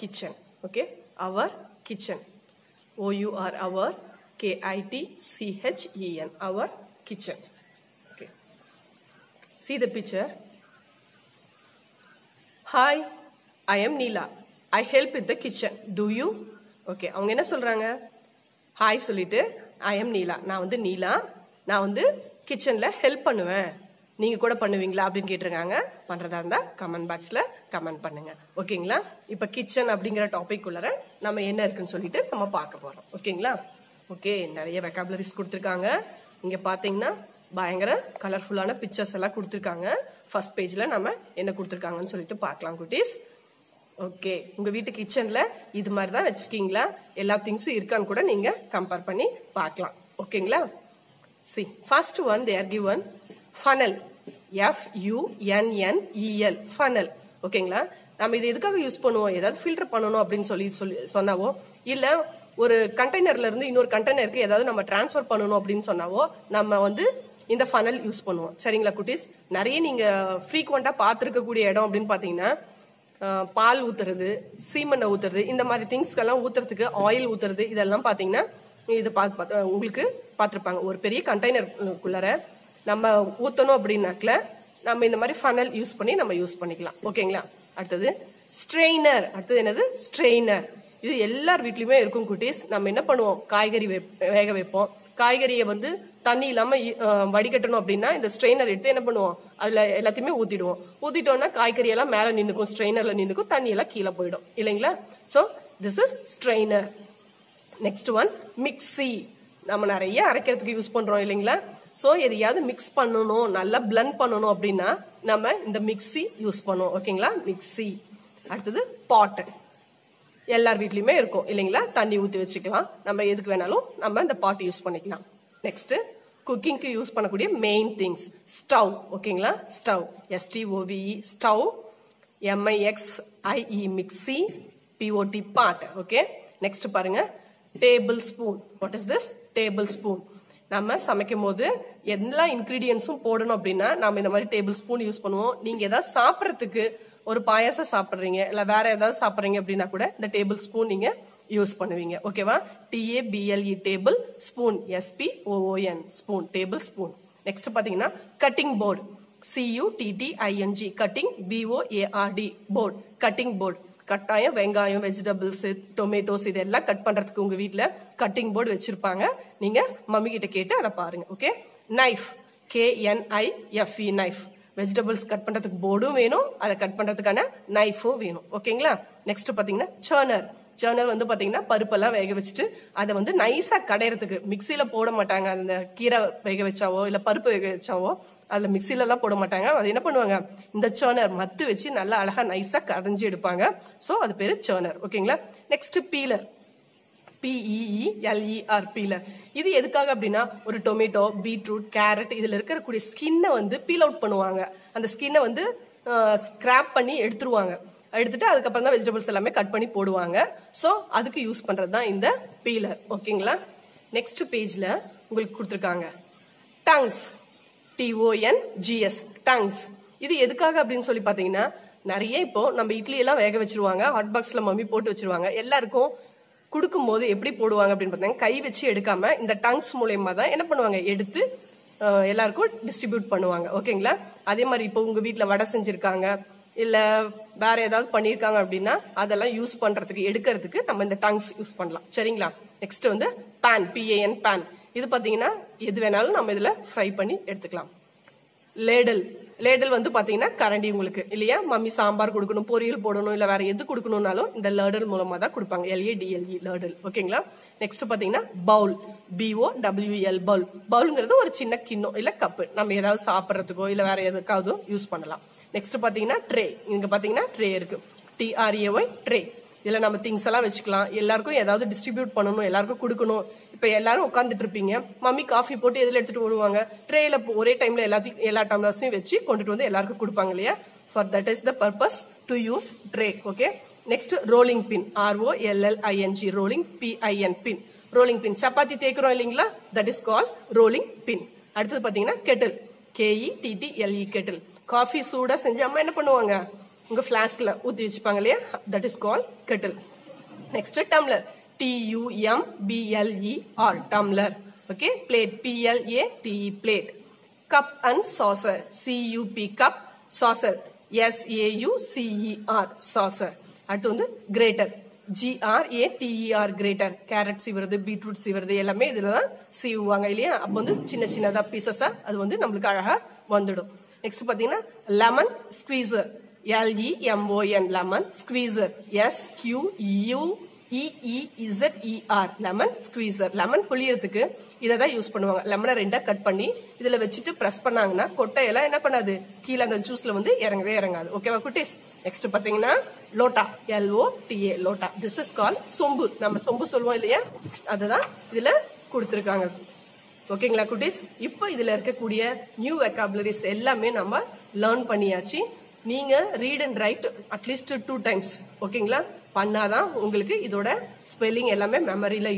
Kitchen okay our kitchen O U R our K I T C H E N our kitchen. Okay. See the picture. Hi, I am Neela. I help okay அவங்க என்ன சொல்கிறாங்க hi சொல்லிட்டு I am நீலா நான் வந்து நீலா நான் வந்து கிச்சனில் help பண்ணுவேன் நீங்கள் கூட பண்ணுவீங்களா அப்படின்னு கேட்டிருக்காங்க பண்ணுறதா இருந்தால் கமெண்ட் பாக்ஸில் கமெண்ட் பண்ணுங்க. ஓகேங்களா? இப்ப கிச்சன் அப்படிங்கிற டாபிக் உள்ளர நம்ம என்ன இருக்குன்னு சொல்லிட்டு நம்ம பார்க்க போறோம். ஓகேங்களா? ஓகே நிறைய வெக்காபுலரிஸ் கொடுத்துருக்காங்க. இங்க பாத்தீங்கன்னா பயங்கர கலர்ஃபுல்லான பிக்சர்ஸ் எல்லாம் கொடுத்துருக்காங்க. ஃபர்ஸ்ட் பேஜ்ல நம்ம என்ன கொடுத்துருக்காங்கன்னு சொல்லிட்டு பார்க்கலாம் குட்டீஸ். ஓகே உங்க வீட்டு கிச்சன்ல இது மாதிரி தான் வச்சிருக்கீங்களா? எல்லா திங்ஸும் இருக்கான்னு கூட நீங்க கம்பேர் பண்ணி பார்க்கலாம். ஓகேங்களா? See first one there given funnel F U N N E L funnel ஓகேங்களா? நம்ம இது எதுக்காக யூஸ் பண்ணுவோம்? ஏதாவது ஃபில்டர் பண்ணணும் அப்படின்னு சொல்லி சொல்லி சொன்னாவோ? இல்லை ஒரு கண்டெய்னர்ல இருந்து இன்னொரு கண்டெய்னருக்கு ஏதாவது நம்ம டிரான்ஸ்ஃபர் பண்ணணும் அப்படின்னு சொன்னாவோ? நம்ம வந்து இந்த ஃபனல் யூஸ் பண்ணுவோம். சரிங்களா குட்டீஸ்? நிறைய நீங்க ஃப்ரீக்வெண்டா பார்த்துருக்கக்கூடிய இடம் அப்படின்னு பாத்தீங்கன்னா பால் ஊத்துறது சீமெண்ணை ஊத்துறது இந்த மாதிரி திங்ஸ்க்கெல்லாம் ஊத்துறதுக்கு ஆயில் ஊத்துறது இதெல்லாம் பாத்தீங்கன்னா இது பார்த்து பார்த்து உங்களுக்கு பார்த்துருப்பாங்க. ஒரு பெரிய கண்டெய்னருக்குள்ளார நம்ம ஊத்தணும் அப்படின்னாக்கல நம்ம இந்த மாதிரி ஃபனல் யூஸ் பண்ணி நம்ம யூஸ் பண்ணிக்கலாம். ஓகேங்களா அடுத்தது ஸ்ட்ரெயினர் அடுத்தது என்னது? ஸ்ட்ரெயினர் இது எல்லார் வீட்லையுமே இருக்கும் குட்டீஸ். நம்ம என்ன பண்ணுவோம்? காய்கறி வேக வைப்போம். காய்கறியை வந்து தண்ணி இல்லாமல் வடிகட்டணும் அப்படின்னா இந்த ஸ்ட்ரெயினர் எடுத்து என்ன பண்ணுவோம்? அதில் எல்லாத்தையுமே ஊற்றிடுவோம் ஊற்றிட்டோம்னா காய்கறி எல்லாம் மேலே நின்றுக்கும் ஸ்ட்ரெயினரில் நின்றுக்கும் தண்ணி எல்லாம் கீழே போயிடும். இல்லைங்களா? So this is strainer next one mixie நம்ம நிறைய அரைக்கிறதுக்கு யூஸ் பண்ணுறோம் இல்லைங்களா? ஸோ எதையாவது மிக்ஸ் பண்ணணும் நல்லா பிளண்ட் பண்ணணும் அப்படின்னா நம்ம இந்த மிக்ஸி யூஸ் பண்ணுவோம். ஓகேங்களா மிக்ஸி அடுத்தது பாட்டு எல்லார் வீட்லையுமே இருக்கும். இல்லைங்களா? தண்ணி ஊற்றி வச்சுக்கலாம். நம்ம எதுக்கு வேணாலும் நம்ம இந்த பாட்டு யூஸ் பண்ணிக்கலாம். நெக்ஸ்ட்டு குக்கிங்க்கு யூஸ் பண்ணக்கூடிய மெயின் திங்ஸ் ஸ்டவ் ஓகேங்களா stove S T O V E stove M I X I E mixie P O T pot okay next பாருங்க tablespoon what is this tablespoon நம்ம சமைக்கும் போது எல்லா இன்கிரீடியன்ஸும் போடணும் அப்படின்னா நம்ம இந்த மாதிரி டேபிள் ஸ்பூன் யூஸ் பண்ணுவோம். நீங்க ஏதாவது சாப்பிட்றதுக்கு ஒரு பாயாசம் சாப்பிட்றீங்க இல்ல வேற ஏதாவது சாப்பிட்றீங்க அப்படின்னா கூட இந்த டேபிள் ஸ்பூன் நீங்க யூஸ் பண்ணுவீங்க. ஓகேவா T A B L E tablespoon S P O O N spoon tablespoon next பாத்தீங்கன்னா cutting board C U T T I N G cutting B O A R D board cutting board கட்டாயம் வெங்காயம் vegetables tomatoes இதெல்லாம் cut பண்றதுக்கு உங்க வீட்டில் cutting board வச்சிருப்பாங்க. நீங்க mummy கிட்ட கேட்டு அதை பாருங்க okay knife K N I F E knife vegetables cut பண்றதுக்கு போர்டும் வேணும். அதை கட் பண்றதுக்கான நைஃபும் வேணும் ஓகேங்களா நெக்ஸ்ட் பாத்தீங்கன்னா சர்னர் சேனல் வந்து பார்த்தீங்கன்னா பருப்பெல்லாம் வேக வச்சுட்டு அதை வந்து நைஸாக கடையிறதுக்கு மிக்சியில போட மாட்டாங்க. அந்த கீரை வேக வச்சாவோ இல்லை பருப்பு வேக வச்சாவோ அதில் மிக்சில போட மாட்டாங்க. அது என்ன பண்ணுவாங்க? இந்த சர்னர் மத்து வச்சு நல்லா அழகாக நைஸாக கடைஞ்சி எடுப்பாங்க. ஸோ அது பேர் சர்னர் ஓகேங்களா நெக்ஸ்ட் பீலர் பிஇஇஎல்இஆர் பீலர் இது எதுக்காக அப்படின்னா ஒரு டொமேட்டோ பீட்ரூட் கேரட் இதில் இருக்கக்கூடிய ஸ்கின்னை வந்து பீல் அவுட் பண்ணுவாங்க. அந்த ஸ்கின்னை வந்து ஸ்கிராப் பண்ணி எடுத்துருவாங்க. எடுத்துட்டு அதுக்கப்புறம் தான் வெஜிடபிள்ஸ் எல்லாமே கட் பண்ணி போடுவாங்க. ஸோ அதுக்கு யூஸ் பண்ணுறது தான் இந்த பீலர் ஓகேங்களா நெக்ஸ்ட் பேஜில் உங்களுக்கு கொடுத்துருக்காங்க. டங்ஸ் டிஓஎன் ஜிஎஸ் டங்ஸ் இது எதுக்காக அப்படின்னு சொல்லி பார்த்தீங்கன்னா நிறைய இப்போ நம்ம இட்லி எல்லாம் வேக வச்சிருவாங்க. ஹாட் பாக்ஸில் மம்மி போட்டு வச்சிருவாங்க. எல்லாருக்கும் கொடுக்கும் போது எப்படி போடுவாங்க அப்படின்னு பார்த்தீங்கன்னா கை வச்சு எடுக்காம இந்த டங்ஸ் மூலயமா தான் என்ன பண்ணுவாங்க? எடுத்து எல்லாருக்கும் டிஸ்ட்ரிபியூட் பண்ணுவாங்க. ஓகேங்களா அதே மாதிரி இப்போ உங்கள் வீட்டில் வடை செஞ்சுருக்காங்க. இல்ல வேற ஏதாவது பண்ணிருக்காங்க அப்படின்னா அதெல்லாம் யூஸ் பண்றதுக்கு எடுக்கிறதுக்கு நம்ம இந்த டங்ஸ் யூஸ் பண்ணலாம். சரிங்களா? நெக்ஸ்ட் வந்து பேன் பிஏஎன் பேன் இது பாத்தீங்கன்னா எது வேணாலும் நம்ம இதுல ஃப்ரை பண்ணி எடுத்துக்கலாம். லேடல் லேடல் வந்து பாத்தீங்கன்னா கரண்டி உங்களுக்கு இல்லையா? மம்மி சாம்பார் கொடுக்கணும் பொரியல் போடணும் இல்ல வேற எது கொடுக்கணும்னாலும் இந்த லேடல் மூலமா தான் கொடுப்பாங்க L A D L E ladle ஓகேங்களா நெக்ஸ்ட் பாத்தீங்கன்னா bowl B O W L bowl பவுல்ங்கிறது ஒரு சின்ன கிண்ணம் இல்ல கப்பு நம்ம ஏதாவது சாப்பிட்றதுக்கோ இல்ல வேற எதுக்காவது யூஸ் பண்ணலாம். நெக்ஸ்ட் பாத்தீங்கன்னா ட்ரே இங்க பாத்தீங்கன்னா ட்ரே இருக்கு. டிஆர்ஏஒய் ட்ரே இதுல நம்ம திங்ஸ் எல்லாம் வச்சுக்கலாம். எல்லாருக்கும் ஏதாவது டிஸ்ட்ரிபியூட் பண்ணணும் எல்லாருக்கும் கொடுக்கணும். இப்ப எல்லாரும் உட்காந்துட்டு இருப்பீங்க. மம்மி காஃபி போட்டு எதுல எடுத்துட்டு வருவாங்க? ட்ரேல ஒரே டைம்ல எல்லாத்தையும் எல்லா டம்ளர்ஸையும் வச்சு கொண்டுட்டு வந்து எல்லாருக்கும் கொடுப்பாங்க இல்லையா? For that is the purpose to use tray okay next rolling pin R O L L I N G rolling P I N pin rolling pin chapati தேய்க்கிறோம் இல்லைங்களா? That is call rolling pin அடுத்தது பாத்தீங்கன்னா kettle K E T T L E kettle coffee சூடாக செஞ்சு அம்மா என்ன பண்ணுவாங்க? உங்கள் ஃப்ளாஸ்கில் ஊற்றி வச்சுப்பாங்க இல்லையா? That is call kettle next tumbler T B L E R tumbler okay plate P L A T E plate cup and saucer C U P cup saucer S A U C E R saucer அடுத்து வந்து grater G R A T E R grater carrot சீவுறது beetroot சீவுறது எல்லாமே இதில் தான் சீவுவாங்க இல்லையா? அப்போ வந்து சின்ன சின்னதாக பீசஸாக அது வந்து நம்மளுக்கு அழகாக வந்துடும். நெக்ஸ்ட் பாத்தீங்கன்னா lemon squeezer L E M O N lemon squeezer S Q U E E Z E R lemon squeezer lemon புளியறதுக்கு இதை தான் யூஸ் பண்ணுவாங்க. லெமனை ரெண்டா கட் பண்ணி இதுல வச்சுட்டு ப்ரெஸ் பண்ணாங்கன்னா கொட்டையெல்லாம் என்ன பண்ணாது? கீழே அந்த ஜூஸ்ல வந்து இறங்கவே இறங்காது. ஓகேவா குட்டீஸ்? நெக்ஸ்ட் பாத்தீங்கன்னா lota. L O T A lota. This is call சொம்பு. நம்ம சொம்பு சொல்லுவோம் இல்லையா? அதுதான் இதுல கொடுத்துருக்காங்க. ஓகேங்களா குட்டீஸ் இப்போ இதுல இருக்கக்கூடிய நியூ வெக்காபுலரிஸ் எல்லாமே நம்ம லேர்ன் பண்ணியாச்சு. நீங்க read and write at least two times ஓகேங்களா பண்ணாதான் உங்களுக்கு இதோட ஸ்பெல்லிங் எல்லாமே மெமரியில